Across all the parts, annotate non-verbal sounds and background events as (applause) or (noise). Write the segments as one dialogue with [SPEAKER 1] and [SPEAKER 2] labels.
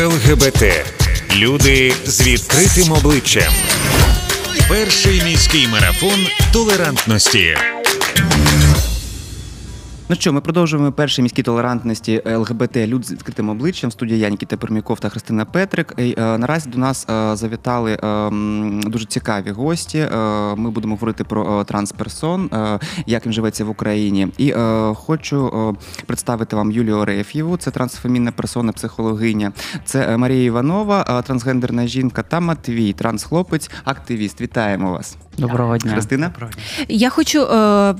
[SPEAKER 1] ЛГБТ. Люди з відкритим обличчям. Перший міський марафон толерантності.
[SPEAKER 2] Ну що, ми продовжуємо перші міські толерантності ЛГБТ люд з відкритим обличчям. Студія Яніки Пермяков та Христина Петрик. І, е, наразі до нас е, завітали е, дуже цікаві гості. Е, ми будемо говорити про е, трансперсон, е, як їм живеться в Україні. І е, хочу е, представити вам Юлію Ореф'єву. Це трансфемінна персона, психологиня. Це е, Марія Іванова, е, трансгендерна жінка та Матвій, трансхлопець, активіст. Вітаємо вас.
[SPEAKER 3] Доброго дня.
[SPEAKER 2] Христина.
[SPEAKER 4] Я хочу е,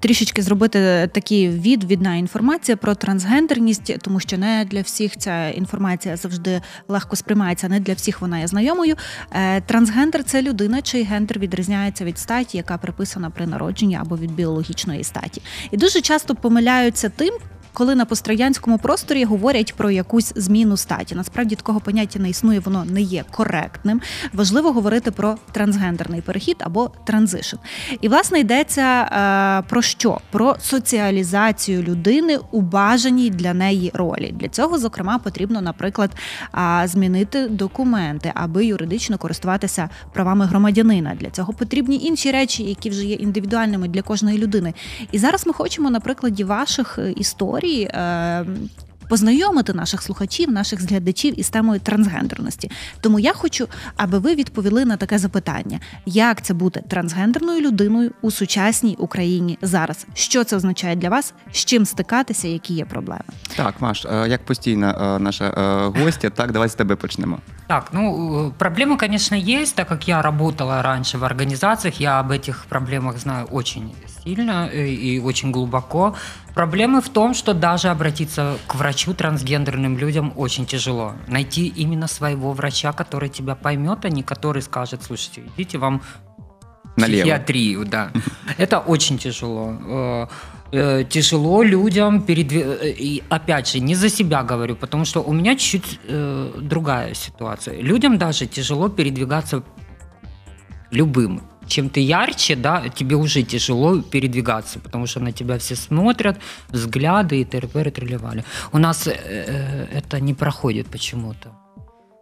[SPEAKER 4] трішечки зробити такий відвідна інформація про трансгендерність, тому що не для всіх ця інформація завжди легко сприймається, не для всіх вона є знайомою. Е, трансгендер це людина, чий гендер відрізняється від статі, яка приписана при народженні або від біологічної статі. І дуже часто помиляються тим. Коли на пострадянському просторі говорять про якусь зміну статі, насправді такого поняття не існує, воно не є коректним. Важливо говорити про трансгендерний перехід або транзишн. І власне йдеться е, про що? Про соціалізацію людини у бажаній для неї ролі. Для цього, зокрема, потрібно, наприклад, змінити документи, аби юридично користуватися правами громадянина. Для цього потрібні інші речі, які вже є індивідуальними для кожної людини. І зараз ми хочемо на прикладі ваших е, історій Е, Познайомити наших слухачів, наших глядачів із темою трансгендерності. Тому я хочу, аби ви відповіли на таке запитання: як це бути трансгендерною людиною у сучасній Україні зараз? Що це означає для вас? З чим стикатися, які є проблеми?
[SPEAKER 2] Так, Маш, е, як постійна е, наша е, гостя, так, давай з тебе почнемо.
[SPEAKER 3] Так, ну, э, проблемы, конечно, есть, так как я работала раньше в организациях, я об этих проблемах знаю очень сильно э, и очень глубоко. Проблемы в том, что даже обратиться к врачу трансгендерным людям очень тяжело. Найти именно своего врача, который тебя поймет, а не который скажет, слушайте, идите вам
[SPEAKER 2] Налево.
[SPEAKER 3] психиатрию, да. Это очень тяжело. Э, э, Тяжело людям передвигаться. И опять же, не за себя говорю, потому что у меня чуть э, другая ситуация. Людям даже тяжело передвигаться любым. Чем ты ярче, да, тебе уже тяжело передвигаться, потому что на тебя все смотрят, взгляды и т.р.п. и тролливали. У нас э, э, это не проходит почему-то.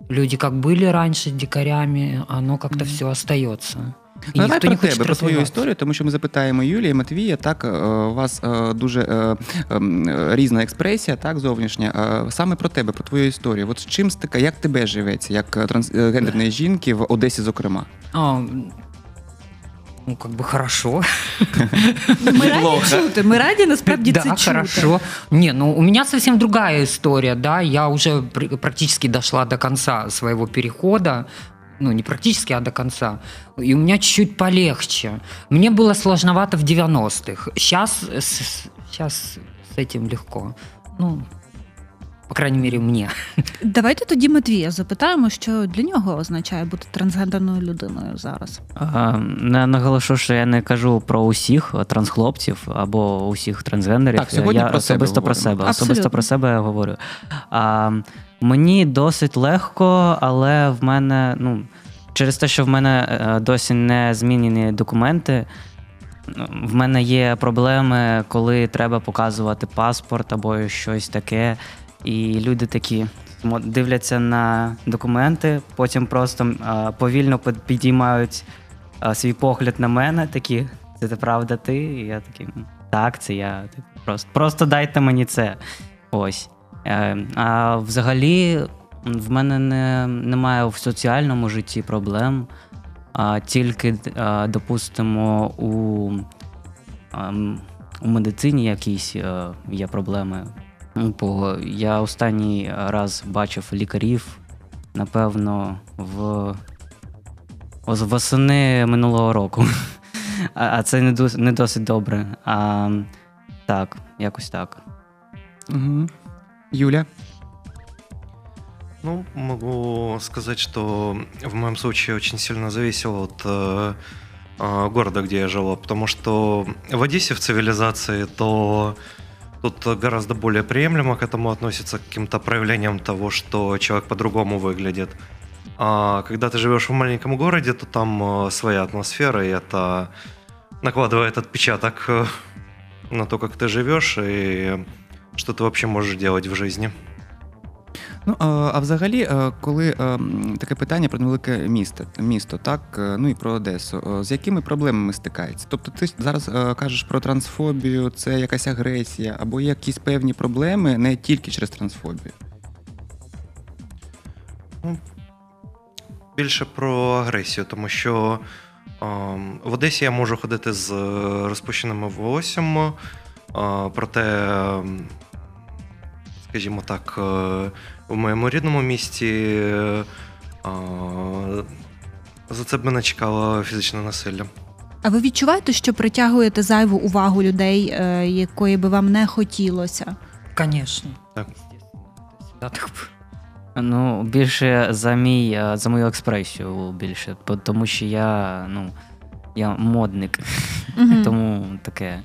[SPEAKER 3] Люди как были раньше дикарями, оно как-то все остается. И
[SPEAKER 2] Ну, давай
[SPEAKER 3] никто
[SPEAKER 2] про
[SPEAKER 3] не хочет
[SPEAKER 2] тебе, про твою
[SPEAKER 3] развиваться.
[SPEAKER 2] історію, тому що ми запитаємо Юлії і Матвія. Так, е, у вас е, дуже е, ем, е, різна експресія, так, зовнішня. Е, Саме про тебе, про твою історію. От з чим стика, як тебе живеться, як е, трансгендерної жінки в Одесі, зокрема?
[SPEAKER 3] А, ну, как бы хорошо.
[SPEAKER 4] Ми раді чути. Ми раді насправді
[SPEAKER 3] да,
[SPEAKER 4] це чути.
[SPEAKER 3] хорошо. Не, ну у меня совсем другая история, да. Я уже пр- практически дошла до конца своего перехода. Ну, не практически, а до конца. И у меня чуть-чуть полегче. Мне было сложновато в 90-х. Сейчас, сейчас с этим легко. Ну, по крайней мере, мне.
[SPEAKER 4] Давайте тоді Матвія запитаємо, що для нього означає бути трансгендерною людиною зараз.
[SPEAKER 5] А, Не наголошу, що я не кажу про усіх трансхлопців або усіх трансгендерів.
[SPEAKER 2] Так, сьогодні
[SPEAKER 5] я
[SPEAKER 2] про себе
[SPEAKER 5] особисто про
[SPEAKER 2] говоримо.
[SPEAKER 5] себе. Особисто про себе я говорю. А, мені досить легко, але в мене, ну, через те, що в мене е, досі не змінені документи. В мене є проблеми, коли треба показувати паспорт або щось таке. І люди такі дивляться на документи, потім просто повільно під- підіймають свій погляд на мене, такі, це правда ти? І я такий, так, це я. Просто, просто дайте мені це. Ось. Е, а взагалі, в мене не, немає в соціальному житті проблем, а тільки, допустимо, у, у медицині якісь е, є проблеми. Ну, Бо я останній раз бачив лікарів, напевно, в ось восени минулого року. (laughs) А, це не, дос- не досить добре. А, так, якось так.
[SPEAKER 2] Угу. Юля.
[SPEAKER 6] Ну, могу сказать, что в моем случае очень сильно зависело от э, э, города, где я жила, потому что в Одессе в цивилизации то тут гораздо более приемлемо к этому относится, к каким-то проявлениям того, что человек по-другому выглядит. А когда ты живешь в маленьком городе, то там э, своя атмосфера, и это накладывает отпечаток э, на то, как ты живешь и что ты вообще можешь делать в жизни.
[SPEAKER 2] Ну а, взагалі, е, коли е, таке питання про невелике місто, місто, так е, ну і про Одесу, з якими проблемами стикається? Тобто, ти зараз кажеш про трансфобію, це якась агресія, або якісь певні проблеми не тільки через трансфобію.
[SPEAKER 6] Більше про агресію, тому що в Одесі я можу ходити з розпущеними волоссям, е, проте, скажімо так, в моєму рідному місті е, за це б мене чекало фізичне насилля.
[SPEAKER 4] А ви відчуваєте, що притягуєте зайву увагу людей, е, якої би вам не хотілося?
[SPEAKER 3] Конечно.
[SPEAKER 6] Так.
[SPEAKER 5] Ну, більше за мій, е, за мою експресію більше, тому що я, ну, я модник, (laughs) тому таке.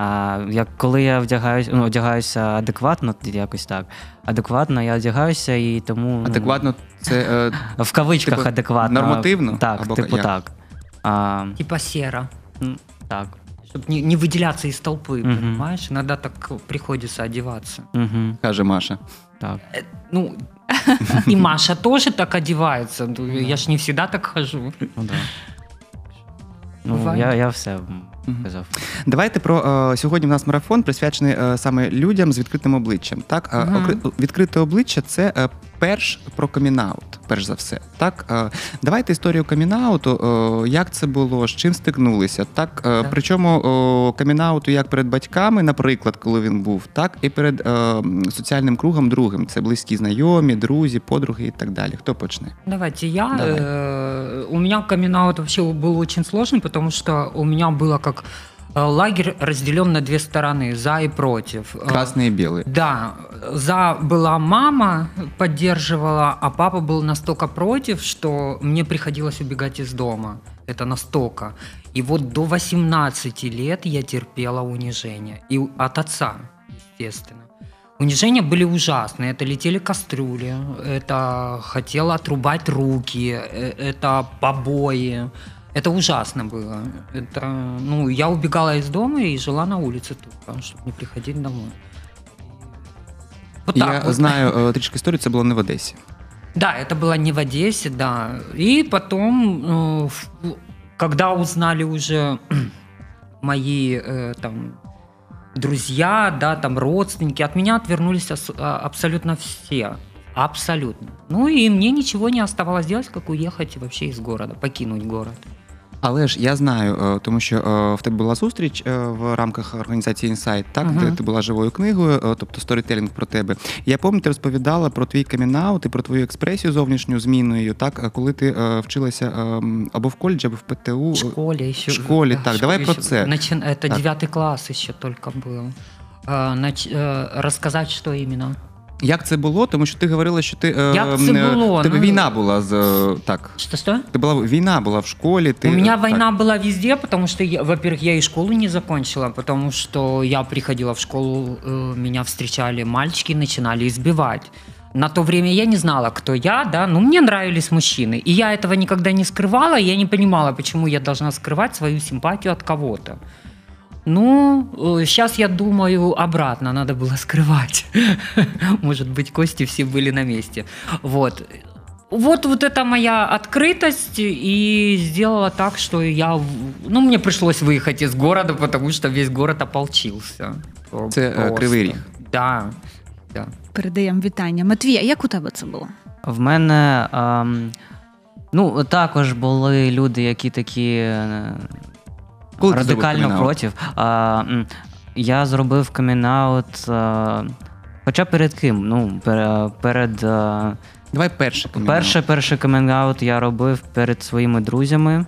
[SPEAKER 5] А як коли я вдягаюся, ну, одягаюся адекватно, якось так. Адекватно я одягаюся і тому. Ну,
[SPEAKER 2] Адекватно, це (laughs) е,
[SPEAKER 5] В кавичках
[SPEAKER 2] Типу,
[SPEAKER 5] адекватно.
[SPEAKER 2] нормативно?
[SPEAKER 5] Так,
[SPEAKER 2] Або
[SPEAKER 5] типу
[SPEAKER 2] як?
[SPEAKER 5] так. А,
[SPEAKER 3] Типа сера.
[SPEAKER 5] м, так.
[SPEAKER 3] Чтобы не, не выделяться из толпы,
[SPEAKER 5] Мгм.
[SPEAKER 3] понимаешь? Иногда так приходится одеваться.
[SPEAKER 5] Угу,
[SPEAKER 2] каже Маша.
[SPEAKER 5] так.
[SPEAKER 3] Ну, и Маша тоже так одевается. Ну, Я ж не всегда так хожу.
[SPEAKER 5] Ну, да. ну
[SPEAKER 3] Буває.
[SPEAKER 5] я, я все м,
[SPEAKER 2] Мгм.
[SPEAKER 5] казав.
[SPEAKER 2] Давайте про е, сьогодні. В нас марафон присвячений е, саме людям з відкритим обличчям. Так, окри- відкрите обличчя це перш про камінаут, перш за все. Так, давайте історію камінауту, як це було, з чим стикнулися. Так,
[SPEAKER 3] Так.
[SPEAKER 2] причому камінауту як перед батьками, наприклад, коли він був, так і перед соціальним кругом другим. Це близькі знайомі, друзі, подруги і так далі. Хто почне?
[SPEAKER 3] Давайте я.
[SPEAKER 2] Давай.
[SPEAKER 3] У меня камин вообще был очень сложный, потому что у меня было как э, лагерь разделен на две стороны, за и против. Э,
[SPEAKER 2] Красний і білий.
[SPEAKER 3] Да, за была мама, поддерживала, а папа был настолько против, что мне приходилось убегать из дома. Это настолько. И вот до 18 лет я терпела унижение. И от отца, естественно. Унижения были ужасные. Это летели кастрюли, это хотела отрубать руки, э, это побои. Это ужасно было. Это, ну, я убегала из дома и жила на улице тут, чтобы не приходить домой. Вот
[SPEAKER 2] Я
[SPEAKER 3] так вот.
[SPEAKER 2] знаю е, трішки історію, це було не в Одесі.
[SPEAKER 3] Да, это было не в Одессе, да. И потом, э, в- когда узнали уже (clears throat) мои э, там друзья, да, там родственники, от меня отвернулись а, абсолютно все. Абсолютно. Ну и мне ничего не оставалось делать, как уехать вообще из города, покинуть город.
[SPEAKER 2] Але ж я знаю, е, тому що е, в тебе була зустріч е, в рамках організації Інсайт, так
[SPEAKER 3] Мгм.
[SPEAKER 2] де ти була живою книгою, е, тобто сторітелінг про тебе. Я пам'ятаю, ти розповідала про твій камінаут і про твою експресію зовнішню зміною, так е, коли ти е, вчилася е, м, або в коледжі, або в ПТУ.
[SPEAKER 3] В школе еще.
[SPEAKER 2] в школе, так, давай про
[SPEAKER 3] еще-
[SPEAKER 2] це.
[SPEAKER 3] начин- Это
[SPEAKER 2] Так.
[SPEAKER 3] девятый класс еще только был. А, нач- э, рассказать, что именно?
[SPEAKER 2] Як це було? Тому що ти говорила, що ти е,
[SPEAKER 3] Як це
[SPEAKER 2] м,
[SPEAKER 3] було?
[SPEAKER 2] в тебе
[SPEAKER 3] Ну,
[SPEAKER 2] війна була з е, так.
[SPEAKER 3] Что-что?
[SPEAKER 2] Ти була війна була в школі. Ти
[SPEAKER 3] У меня
[SPEAKER 2] так.
[SPEAKER 3] война была везде, потому что, я, во-первых, я и школу не закончила, потому что я приходила в школу, э, меня встречали мальчики, начинали избивать. На то время я не знала, кто я, да, но мне нравились мужчины. И я этого никогда не скрывала, я не понимала, почему я должна скрывать свою симпатию от кого-то. Ну, сейчас я думаю, обратно надо было скрывать. (laughs) Может быть, кости все были на месте. Вот. Вот, вот это моя открытость и сделала так, что я... в- Ну, мне пришлось выехать из города, потому что весь город ополчился.
[SPEAKER 2] Це, е,
[SPEAKER 3] Просто.
[SPEAKER 2] Кривий Ріг.
[SPEAKER 3] Да, да.
[SPEAKER 4] Передаємо вітання. Матвій, а як у тебе це було?
[SPEAKER 5] В мене ем, ну, також були люди, які такі е,
[SPEAKER 2] коли
[SPEAKER 5] радикально проти. А, я зробив камінаут. Хоча перед ким? Ну, перед.
[SPEAKER 2] Давай перше. камін-аут.
[SPEAKER 5] Перше, перший камінгаут я робив перед своїми друзями.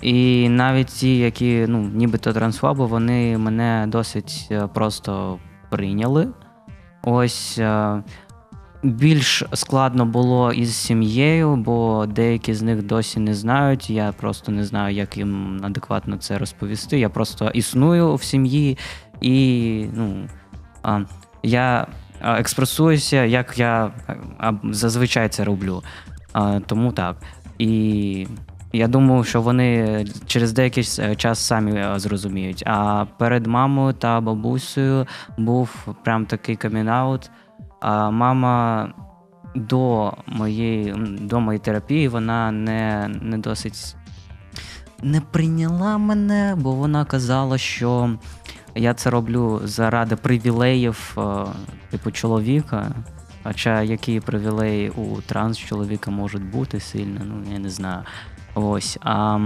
[SPEAKER 5] І навіть ті, які ну, нібито трансфоби, вони мене досить е, просто прийняли. Ось е, більш складно було із сім'єю, бо деякі з них досі не знають. Я просто не знаю, як їм адекватно це розповісти. Я просто існую в сім'ї і ну, а, я експресуюся, як я зазвичай це роблю. Тому так. І я думав, що вони через деякий час самі зрозуміють. А перед мамою та бабусею був прям такий камінаут. А мама до моєї до моєї терапії вона не, не досить не прийняла мене, бо вона казала, що я це роблю заради привілеїв, е, типу, чоловіка. Хоча які привілеї у транс-чоловіка можуть бути сильно, ну я не знаю. Ось. А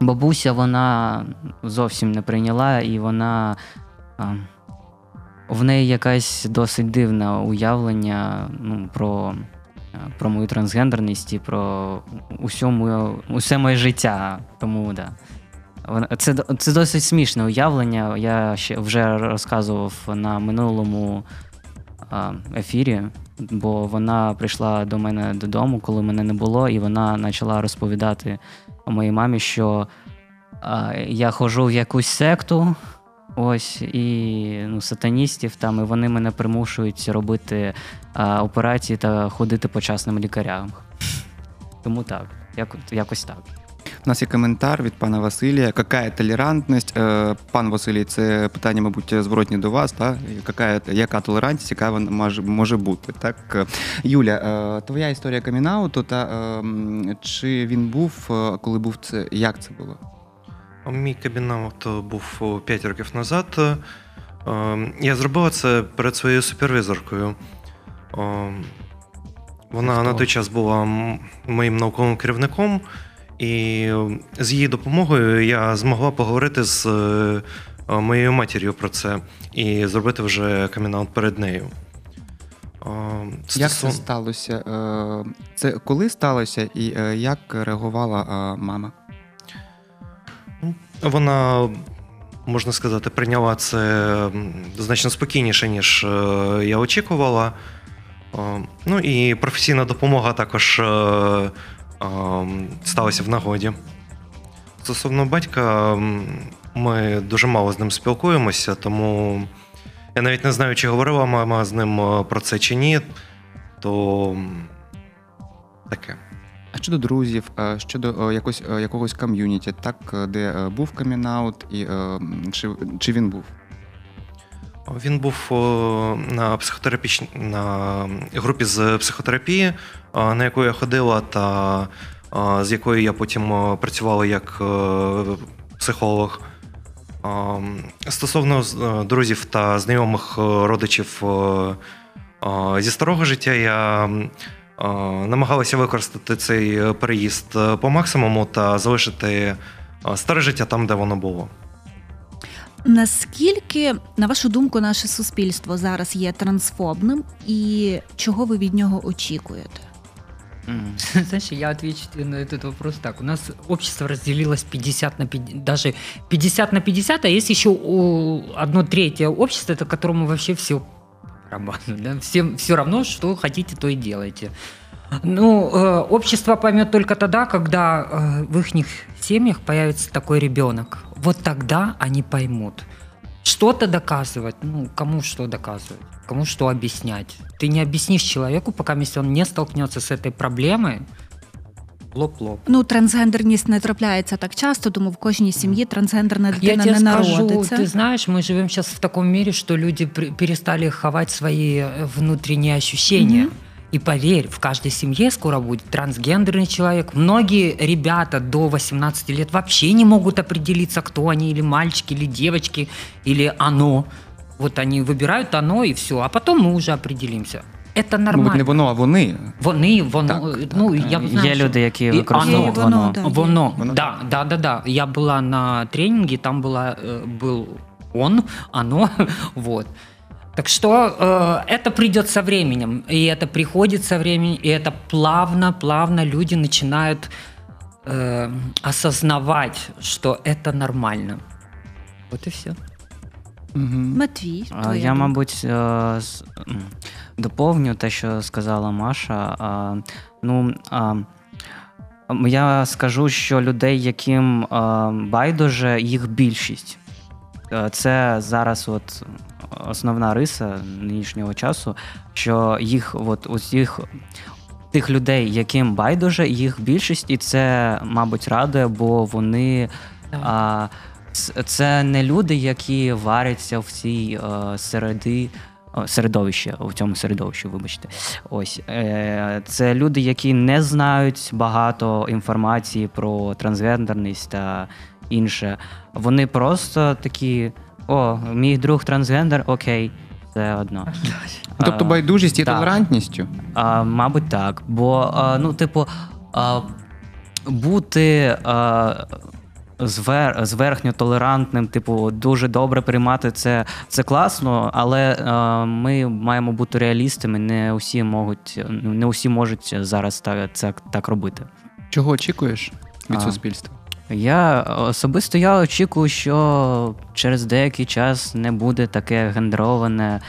[SPEAKER 5] бабуся вона зовсім не прийняла, і вона. В неї якась досить дивне уявлення ну, про про мою трансгендерність і про усю мою, усе моє життя. Тому да. Це це досить смішне уявлення. Я ще вже розказував на минулому ефірі, бо вона прийшла до мене додому, коли мене не було, і вона почала розповідати моїй мамі, що я ходжу в якусь секту. Ось і ну, сатаністів там, і вони мене примушують робити а, операції та ходити по частним лікарям. Тому так, як, якось так.
[SPEAKER 2] У нас є коментар від пана Василія. Яка толерантність? Е, пан Василій, це питання, мабуть, зворотні до вас. Так? Яка, яка толерантність, яка вона може, може бути? Так? Юля, е, твоя історія камінауту, та ем, чи він був, е, коли був це? Як це було?
[SPEAKER 6] Мій кабінаут був 5 років назад. Я зробила це перед своєю супервізоркою. Вона на той час була моїм науковим керівником. І з її допомогою я змогла поговорити з е, моєю матір'ю про це і зробити вже камінаут перед нею.
[SPEAKER 2] Як це сталося? Е, це коли сталося і е, як реагувала мама?
[SPEAKER 6] Вона, можна сказати, прийняла це значно спокійніше, ніж я очікувала. Ну і професійна допомога також сталося в нагоді. Стосовно батька, ми дуже мало з ним спілкуємося, тому я навіть не знаю, чи говорила мама з ним е, про це чи ні, то таке.
[SPEAKER 2] А щодо друзів, щодо якось, якогось ком'юніті, так, де е, був камінаут, і чи, чи він був?
[SPEAKER 6] Він був на психотерапічній на групі з психотерапії, на яку я ходила, та з якою я потім працювала як е, психолог. Стосовно е, друзів та знайомих е, родичів зі старого життя, я намагалася використати цей переїзд по максимуму та залишити старе життя там, де воно було.
[SPEAKER 4] Наскільки, на вашу думку, наше суспільство зараз є трансфобним, і чого ви від нього очікуєте? (laughs)
[SPEAKER 3] Знаешь, я отвечу на этот вопрос так. У нас общество разделилось 50 на 50, даже 50 на 50, а есть еще одно третье общество, это которому вообще все да? Всем все равно, что хотите, то и делайте. Ну, э, общество поймет только тогда, когда э, в их семьях появится такой ребенок. Вот тогда они поймут. Что-то доказывать, ну, кому что доказывать, кому что объяснять. Ты не объяснишь человеку, пока если он не столкнется с этой проблемой, лоп-лоп.
[SPEAKER 4] Ну, трансгендерність не трапляється так часто, тому в кожній сім'ї трансгендерна дитина
[SPEAKER 3] Я тебе
[SPEAKER 4] не
[SPEAKER 3] скажу,
[SPEAKER 4] народиться.
[SPEAKER 3] Ты знаешь, мы живем сейчас в таком мире, что люди перестали ховать свои э, внутренние ощущения. Mm-hmm. И поверь, в каждой семье скоро будет трансгендерный человек. Многие ребята до 18 лет вообще не могут определиться, кто они, или мальчики, или девочки, или оно. Вот они выбирают оно и все, а потом мы уже определимся. Это нормально.
[SPEAKER 2] Мабуть, не воно, а вони.
[SPEAKER 3] Вони, воно. Так, ну,
[SPEAKER 5] так.
[SPEAKER 3] Я знаю,
[SPEAKER 5] Є люди, які використовують
[SPEAKER 3] воно.
[SPEAKER 5] Воно,
[SPEAKER 3] да, воно. воно. Да, да, да, да. Я была на тренинге, там была, был он, оно, (laughs) вот. Так что э, это придет со временем, и это приходит со временем, и это плавно, плавно люди начинают э, осознавать, что это нормально. Вот и все.
[SPEAKER 4] Угу. Матвій, твоя
[SPEAKER 5] я, думка. мабуть, е, доповню те, що сказала Маша. Ну, я скажу, що людей, яким байдуже, їх більшість. Е, це зараз от основна риса нинішнього часу, що їх, от усіх тих людей, яким байдуже, їх більшість, і це, мабуть, радує, бо вони. А, Це не люди, які варяться в цій а, середи середовище, в цьому середовищі, вибачте. Ось е, це люди, які не знають багато інформації про трансгендерність та інше. Вони просто такі: о, мій друг трансгендер, окей, це одно. (laughs)
[SPEAKER 2] Тобто байдужість є толерантністю?
[SPEAKER 5] А, мабуть, так. Бо, а, ну, типу, а, бути а, звер, зверхньо толерантним, типу, дуже добре приймати це, це класно, але а, ми маємо бути реалістами. Не усі можуть, не усі можуть зараз так, це так робити.
[SPEAKER 2] Чого очікуєш від
[SPEAKER 5] А.
[SPEAKER 2] суспільства?
[SPEAKER 5] Я особисто я очікую, що через деякий час не буде таке гендероване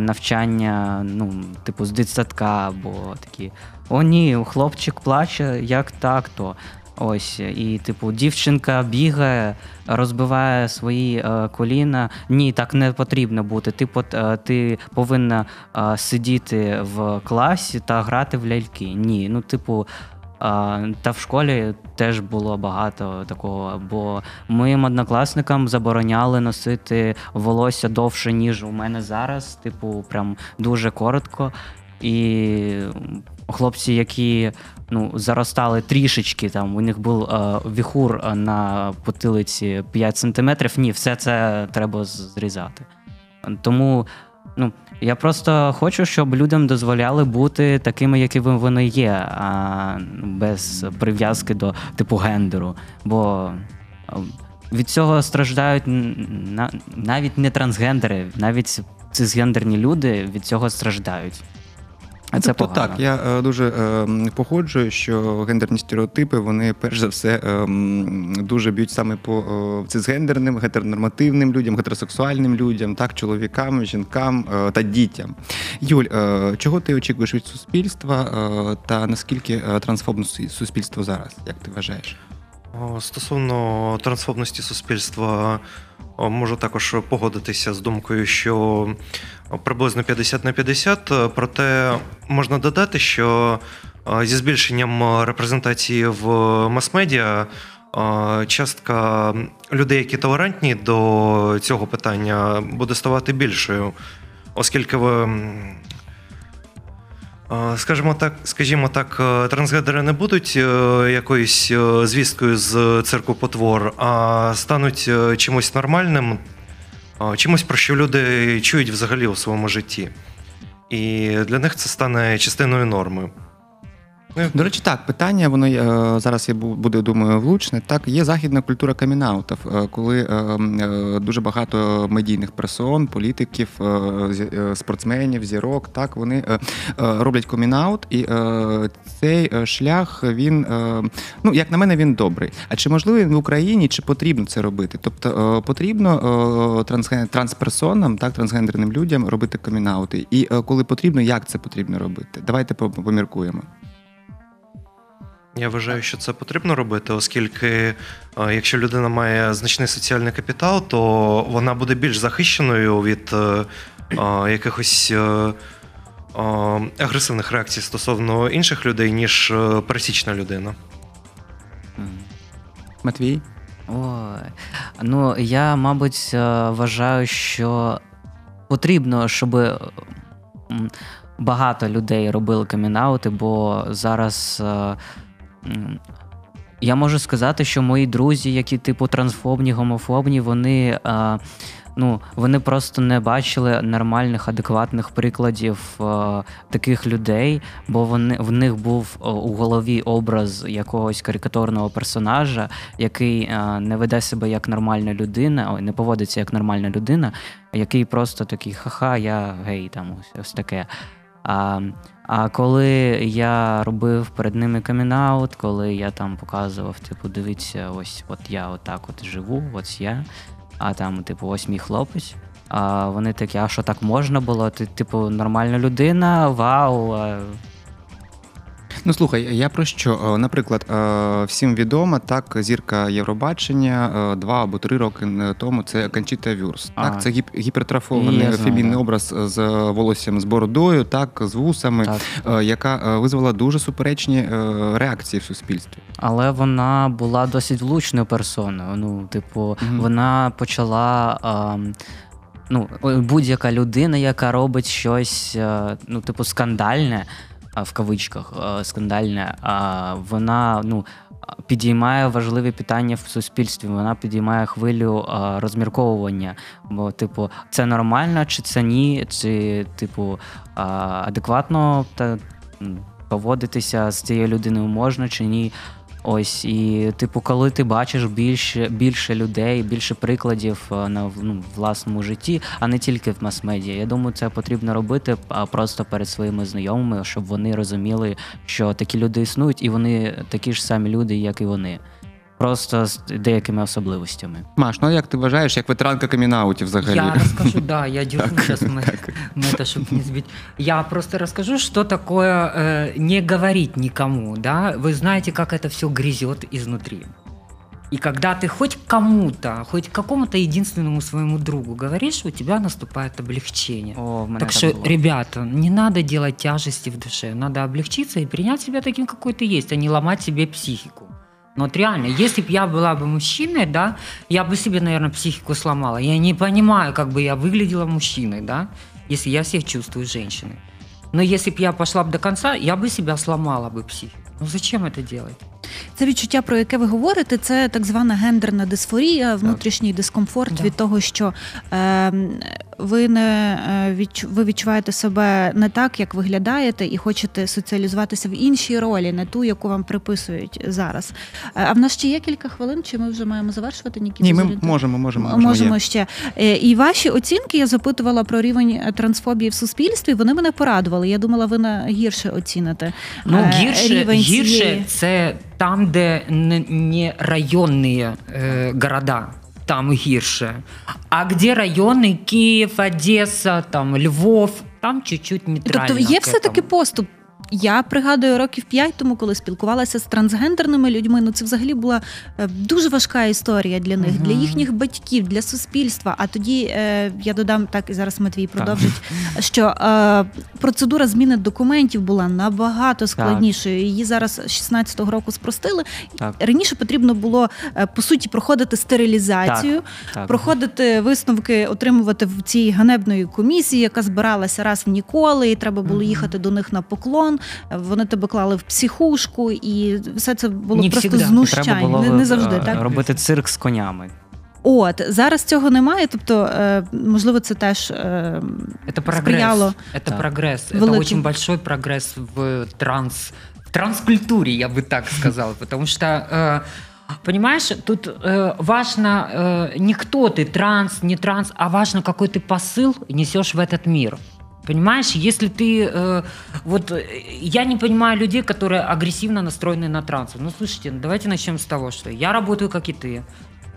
[SPEAKER 5] навчання, ну, типу, з дитсадка, або такі. О, ні, хлопчик плаче, як так, то. Ось, і, типу, дівчинка бігає, розбиває свої е, коліна. Ні, так не потрібно бути. Ти, е, ти повинна е, сидіти в класі та грати в ляльки. Ні, ну, типу, а, та в школі теж було багато такого, бо моїм однокласникам забороняли носити волосся довше, ніж у мене зараз, типу, прям дуже коротко. І хлопці, які ну, заростали трішечки, там у них був е, віхур е, на потилиці 5 сантиметрів, ні, все це треба зрізати. Тому ну, я просто хочу, щоб людям дозволяли бути такими, якими вони є, а без прив'язки до типу гендеру. Бо від цього страждають на- навіть не трансгендери, навіть цисгендерні люди від цього страждають. А це
[SPEAKER 2] тобто,
[SPEAKER 5] погано.
[SPEAKER 2] так, я е, дуже е, погоджую, що гендерні стереотипи, вони перш за все е, дуже б'ють саме по е, цисгендерним, гетеронормативним людям, гетеросексуальним людям, так, чоловікам, жінкам е, та дітям. Юль, е, чого ти очікуєш від суспільства е, та наскільки е, трансфобне суспільство зараз, як ти вважаєш?
[SPEAKER 6] Стосовно трансфобності суспільства, можу також погодитися з думкою, що приблизно 50 на 50, е, проте можна додати, що е, зі збільшенням репрезентації в мас-медіа е, частка людей, які толерантні до цього питання, буде ставати більшою, оскільки ви. Скажімо так, скажімо так, е, трансгендери не будуть е, якоюсь е, звісткою з цирку потвор, а стануть чимось нормальним, чимось, про що люди чують взагалі у своєму житті. І для них це стане частиною норми. Ну,
[SPEAKER 2] До речі, так, питання, воно е, зараз я буде, думаю, влучне. Так, є західна культура камінаутів, е, коли е, е, дуже багато медійних персон, політиків, е, е, спортсменів, зірок, так, вони е, е, роблять камінаут, і е, цей е, шлях, він, е, ну, як на мене, він добрий. А чи можливо він в Україні, чи потрібно це робити? Тобто е, потрібно е, трансперсонам, так, трансгендерним людям робити камінаути. І е, коли потрібно, як це потрібно робити? Давайте поміркуємо.
[SPEAKER 6] Я вважаю, що це потрібно робити, оскільки е, якщо людина має значний соціальний капітал, то вона буде більш захищеною від е, е, якихось агресивних реакцій стосовно інших людей, ніж пересічна людина.
[SPEAKER 2] Матвій?
[SPEAKER 5] Ой. Ну, я, мабуть, вважаю, що потрібно, щоб багато людей робили камінаути, бо зараз. Я можу сказати, що мої друзі, які типу трансфобні, гомофобні, вони, е, ну, вони просто не бачили нормальних, адекватних прикладів е, таких людей, бо вони, в них був у голові образ якогось карикатурного персонажа, який е, не веде себе як нормальна людина, ой, не поводиться як нормальна людина, який просто такий ха-ха, я гей, там ось, ось таке. А, а коли я робив перед ними камінаут, коли я там показував, типу, дивіться, ось от я отак от живу, ось я, а там, типу, ось мій хлопець. А вони такі, а що так можна було? Ти, типу, нормальна людина, вау. А
[SPEAKER 2] Ну слухай, я про що? Е, Наприклад, е, всім відома так зірка Євробачення е, два або три роки тому. Це Кончіта Вюрс.
[SPEAKER 5] А.
[SPEAKER 2] Так, це гіп- гіпертрофований фемінний образ з волоссям з бородою, так з вусами,
[SPEAKER 5] Так.
[SPEAKER 2] яка визвала дуже суперечні реакції в суспільстві.
[SPEAKER 5] Але вона була досить влучною персоною. Ну, типу,
[SPEAKER 2] Мгм.
[SPEAKER 5] вона почала. ам, ну, будь-яка людина, яка робить щось, ну, типу, скандальне, в кавичках, е, скандальне, вона, ну підіймає важливі питання в суспільстві. Вона підіймає хвилю а, розмірковування. Бо, типу, це нормально, чи це ні, чи, типу, а, адекватно та поводитися з цією людиною можна чи ні. Ось і, типу, коли ти бачиш більше більше людей, більше прикладів е, на ну, власному житті, а не тільки в мас-медіа. Я думаю, це потрібно робити просто перед своїми знайомими, щоб вони розуміли, що такі люди існують, і вони такі ж самі люди, як і вони просто з деякими особливостями.
[SPEAKER 2] Маш, ну як ти вважаєш, як ветеранка камінаутів взагалі?
[SPEAKER 3] Я расскажу, да, я держу сейчас на, на это, чтобы не сбить. Я просто расскажу, что такое э, не говорить никому, да. Вы знаете, как это все грязет изнутри. И когда ты хоть кому-то, хоть какому-то единственному своему другу говоришь, у тебя наступает облегчение.
[SPEAKER 5] О,
[SPEAKER 3] так что, было. ребята, не надо делать тяжести в душе, надо облегчиться и принять себя таким, какой ты есть, а не ломать себе психику. Ну вот реально, если бы я была бы мужчиной, да, я бы себе, наверное, психику сломала. Я не понимаю, как бы я выглядела мужчиной, да, если я всех чувствую женщиной. Но если бы я пошла бы до конца, я бы себя сломала бы психику. Ну зачем это делать?
[SPEAKER 4] Це відчуття, про яке ви говорите, це так звана гендерна дисфорія, внутрішній дискомфорт да. від того, що е, ви не е, ви відчуваєте себе не так, як виглядаєте, і хочете соціалізуватися в іншій ролі, не ту, яку вам приписують зараз. Е, а в нас ще є кілька хвилин, чи ми вже маємо завершувати Нікіта?
[SPEAKER 2] Ні, ми можемо, можемо, можемо.
[SPEAKER 4] Можемо ще. Е, і ваші оцінки я запитувала про рівень трансфобії в суспільстві. Вони мене порадували. Я думала, ви на гірше оціните.
[SPEAKER 3] Ну, гірше, рівень гірше цієї... це там, де не районні е, города. Там гірше. А где райони Київ, Одеса, там Львов, там чуть-чуть нейтрально.
[SPEAKER 4] Тобто є все-таки поступ я пригадую років п'ять тому, коли спілкувалася з трансгендерними людьми. Ну це взагалі була е, дуже важка історія для них, uh для їхніх батьків, для суспільства. А тоді е, я додам так і зараз Матвій продовжить, так. що е, процедура зміни документів була набагато складнішою. Її зараз 16-го року спростили. Так. Раніше потрібно було е, по суті проходити стерилізацію, так. проходити висновки, отримувати в цій ганебної комісії, яка збиралася раз в ніколи, і треба було uh їхати до них на поклон вони тебе клали в психушку, і все це було не просто знущання. Треба було
[SPEAKER 5] не,
[SPEAKER 4] не завжди так
[SPEAKER 5] робити цирк з конями.
[SPEAKER 4] От зараз цього немає, тобто е, можливо, це теж е,
[SPEAKER 3] это сприяло. Это да. прогресс. Великий. Это очень большой прогресс в транс в транскультуре, я бы так сказал, потому (laughs) что э, Понимаешь, тут э, важно э, не кто ты, транс, не транс, а важно, какой ты посыл несешь в этот мир. Понимаешь, если ты... Э, вот э, я не понимаю людей, которые агрессивно настроены на транс. Ну, слушайте, давайте начнем с того, что я работаю, как и ты.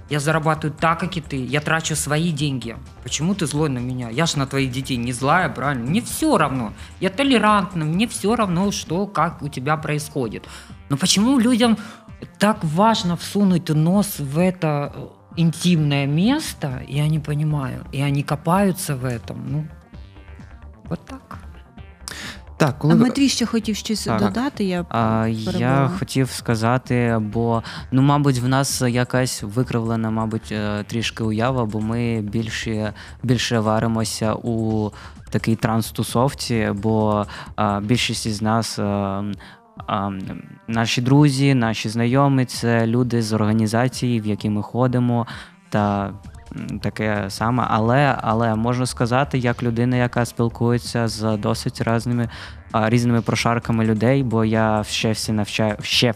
[SPEAKER 3] Я зарабатываю так, как и ты. Я трачу свои деньги. Почему ты злой на меня? Я же на твоих детей не злая, правильно? Мне все равно. Я толерантна, мне все равно, что, как у тебя происходит. Но почему людям так важно всунуть нос в это э, интимное место, я не понимаю. И они копаются в этом. Ну, От так.
[SPEAKER 4] Так, коли... А Матвій ще хотів щось так. додати. Я
[SPEAKER 5] а, я хотів сказати, бо ну, мабуть, в нас якась викривлена, мабуть, е, трішки уява, бо ми більше більше варимося у такій транс-тусовці, бо а, більшість із нас. А, а, Наші друзі, наші знайомі це люди з організації, в які ми ходимо, та таке саме, але але можу сказати, як людина, яка спілкується з досить різними різними прошарками людей, бо я ще всі навчаю ще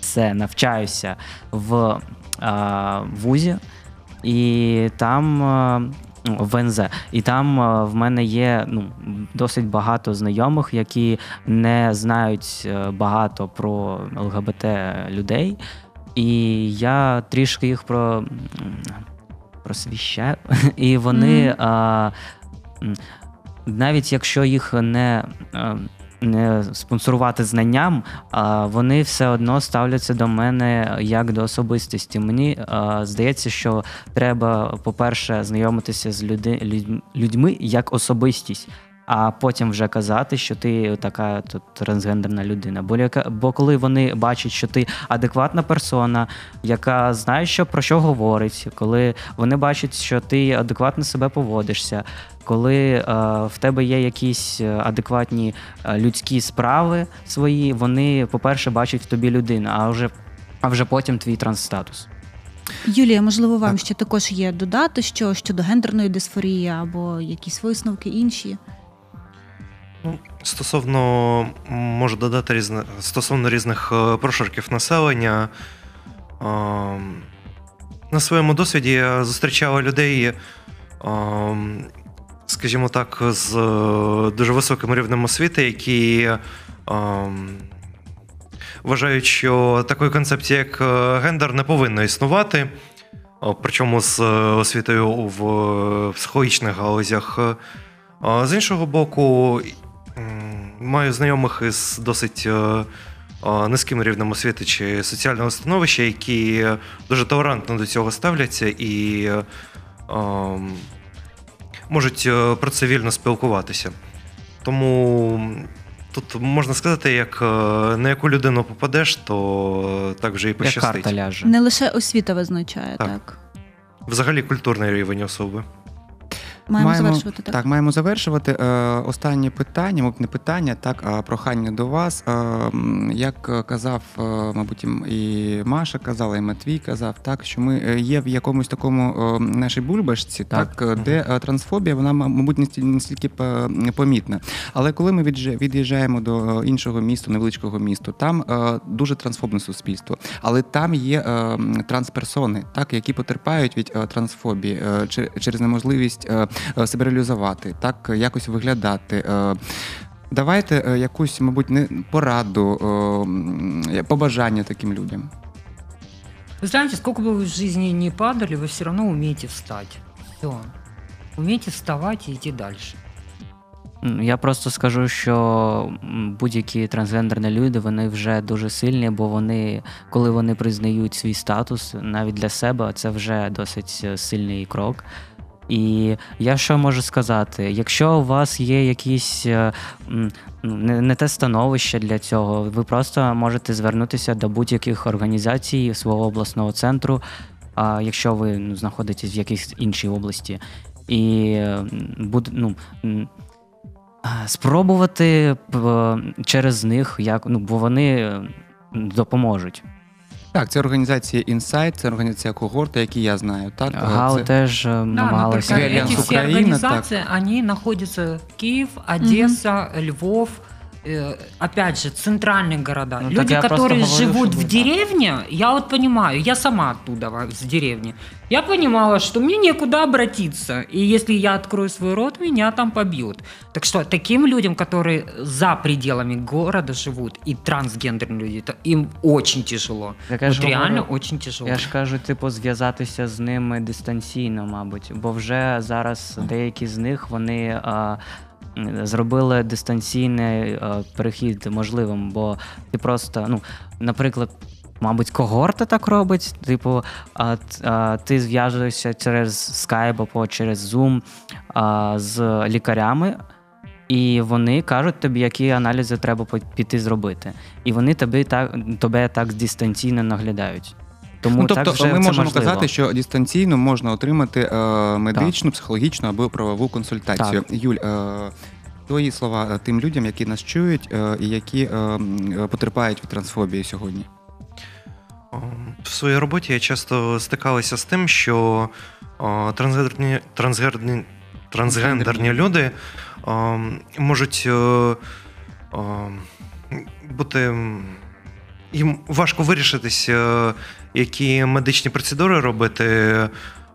[SPEAKER 5] все навчаюся в а, вузі, і там. Ну, в НЗ. І там в мене є ну, досить багато знайомих, які не знають е, багато про ЛГБТ людей. І я трішки їх про просвіщаю, (laughs) і вони mm. а, навіть якщо їх не не спонсорувати знанням, а вони все одно ставляться до мене як до особистості. Мені а, здається, що треба, по-перше, знайомитися з люди, людьми як особистість. А потім вже казати, що ти така тут трансгендерна людина. Бо бо коли вони бачать, що ти адекватна персона, яка знає, що про що говорить, коли вони бачать, що ти адекватно себе поводишся, коли е, в тебе є якісь е, адекватні е, людські справи свої, вони, по-перше, бачать в тобі людину, а вже, а вже потім твій трансстатус.
[SPEAKER 4] Юлія, можливо, вам ще також є додати, що щодо гендерної дисфорії або якісь висновки інші.
[SPEAKER 6] Ну, Стосовно можу додати різне стосовно різних е, прошарків населення. е, На своєму досвіді я зустрічав людей, е, скажімо так, з е, дуже високим рівнем освіти, які е, вважають, що такої концепції, як е, гендер, не повинно існувати. Причому з освітою в психологічних галузях. З іншого боку, маю знайомих із досить е, е, низьким рівнем освіти чи соціального становища, які дуже толерантно до цього ставляться і е, ем, можуть про це вільно спілкуватися. Тому тут можна сказати, як на яку людину попадеш, то так вже і
[SPEAKER 5] Як
[SPEAKER 6] пощастить.
[SPEAKER 5] карта ляже.
[SPEAKER 4] Не лише освіта визначає, так.
[SPEAKER 6] Так. Взагалі культурний рівень особи.
[SPEAKER 4] Маємо, завершувати так.
[SPEAKER 2] Так, маємо завершувати. Е, останнє питання, мабуть, не питання, так, а прохання до вас. Е, як казав, е, мабуть, і Маша казала, і Матвій казав, так, що ми є в якомусь такому е, нашій бульбашці, так,
[SPEAKER 5] Так.
[SPEAKER 2] де е, трансфобія, вона, мабуть, не стіль- не стільки помітна. Але коли ми від'їжджа- від'їжджаємо до іншого міста, невеличкого міста, там е, дуже трансфобне суспільство. Але там є е, трансперсони, так, які потерпають від е, трансфобії е, через неможливість себе реалізувати, так, е, якось виглядати. Е, Давайте е, якусь, мабуть, не пораду, е, м, побажання таким людям.
[SPEAKER 3] Вы знаете, сколько бы вы в жизни не падали, вы все равно умеете встать. Все. Умейте вставать и идти дальше.
[SPEAKER 5] М, Я просто скажу, що м, будь-які трансгендерні люди вони вже дуже сильні, бо вони, коли вони признають свій статус навіть для себе, це вже досить е, сильний крок. І я що можу сказати? Якщо у вас є якісь е, ну, не, те становище для цього, ви просто можете звернутися до будь-яких організацій свого обласного центру, а якщо ви ну, знаходитесь в якійсь іншій області. І е, ну, спробувати через них, як, ну, бо вони е, допоможуть.
[SPEAKER 2] Так, це організація Інсайт, це організація когорта, які я знаю. Так,
[SPEAKER 5] ГАУ
[SPEAKER 2] це-
[SPEAKER 5] теж намагалася.
[SPEAKER 3] Да, но
[SPEAKER 5] намагалися.
[SPEAKER 3] організації.
[SPEAKER 2] Альянс
[SPEAKER 3] эти все
[SPEAKER 2] Київ,
[SPEAKER 3] организации, они находятся Киев, Львов, опять же, центральные города.
[SPEAKER 5] Ну,
[SPEAKER 3] Люди, которые
[SPEAKER 5] говорю,
[SPEAKER 3] живут в
[SPEAKER 5] так.
[SPEAKER 3] деревне, я вот понимаю, я сама оттуда, с деревни. Я понимала, что мне некуда обратиться. И если я открою свой рот, меня там побьют. Так что таким людям, которые за пределами города живут, и трансгендерные люди, то им очень тяжело.
[SPEAKER 5] Так я
[SPEAKER 3] реально
[SPEAKER 5] говорю,
[SPEAKER 3] очень тяжело.
[SPEAKER 5] Я ж кажу, типу, зв'язатися з ними дистанційно, мабуть, бо вже зараз деякі з них вони а, зробили дистанційний а, перехід можливим, бо ти просто, ну, наприклад. Мабуть, когорта так робить. Типу, а, а, ти зв'яжешся через Skype або через Zoom а, з лікарями, і вони кажуть тобі, які аналізи треба піти зробити. І вони тобі так, тебе так дистанційно наглядають. Тому
[SPEAKER 2] Ну, тобто
[SPEAKER 5] так вже
[SPEAKER 2] ми
[SPEAKER 5] це
[SPEAKER 2] можемо
[SPEAKER 5] можливо.
[SPEAKER 2] казати, що дистанційно можна отримати е, медичну, психологічну або правову консультацію. Юль, е, твої слова е, тим людям, які нас чують е, і які е, е, потерпають від трансфобії сьогодні.
[SPEAKER 6] В своїй роботі я часто стикалася з тим, що о, трансгендерні, трансгендерні, трансгендерні люди о, можуть о, о, бути. Їм важко вирішитись, е, які медичні процедури робити, е,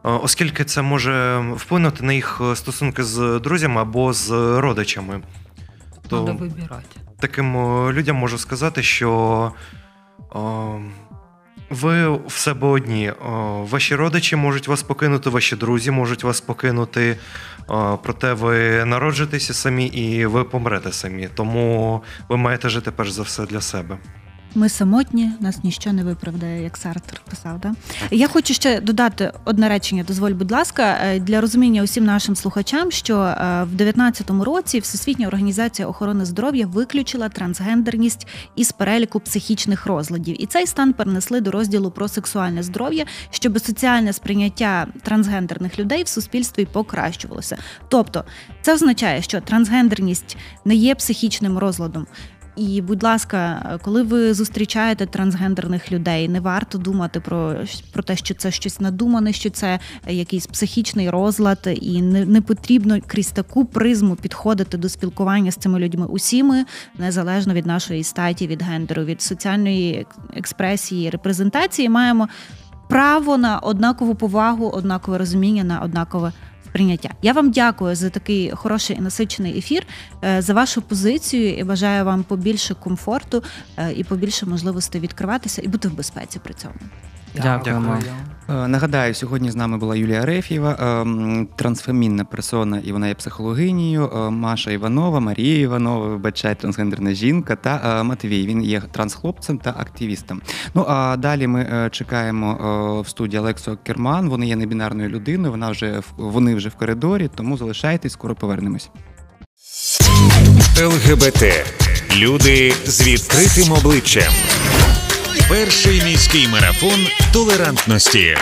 [SPEAKER 6] оскільки це може вплинути на їх стосунки з друзями або з родичами. То-
[SPEAKER 3] Надо выбирать.
[SPEAKER 6] таким людям можу сказати, що ви в себе одні. Ваші родичі можуть вас покинути, ваші друзі можуть вас покинути. Проте ви народжуєтеся самі і ви помрете самі. Тому ви маєте жити перш за все для себе.
[SPEAKER 4] Ми самотні, нас ніщо не виправдає, як Сартер писав. Да? Я хочу ще додати одне речення. Дозволь, будь ласка, е, для розуміння усім нашим слухачам, що е, в 2019 році Всесвітня організація охорони здоров'я виключила трансгендерність із переліку психічних розладів, і цей стан перенесли до розділу про сексуальне здоров'я, щоб соціальне сприйняття трансгендерних людей в суспільстві покращувалося. Тобто, це означає, що трансгендерність не є психічним розладом. І, будь ласка, коли ви зустрічаєте трансгендерних людей, не варто думати про про те, що це щось надумане, що це якийсь психічний розлад, і не, не потрібно крізь таку призму підходити до спілкування з цими людьми. Усі ми незалежно від нашої статі, від гендеру, від соціальної експресії, репрезентації, маємо право на однакову повагу, однакове розуміння, на однакове прийняття. Я вам дякую за такий хороший і насичений ефір, е, за вашу позицію і бажаю вам побільше комфорту е, і побільше можливостей відкриватися і бути в безпеці при цьому.
[SPEAKER 5] Дякуємо.
[SPEAKER 2] Е, нагадаю, сьогодні з нами була Юлія Арефєва, трансфемінна персона, і вона є психологинею, Маша Іванова, Марія Іванова, вибачай, трансгендерна жінка та Матвій. Він є трансхлопцем та активістом. Ну а далі ми чекаємо в студії Олексо Керман. Вони є небінарною людиною. Вона вже вони вже в коридорі, тому залишайтесь, скоро повернемось.
[SPEAKER 1] ЛГБТ люди з відкритим обличчям. Перший міський марафон толерантності.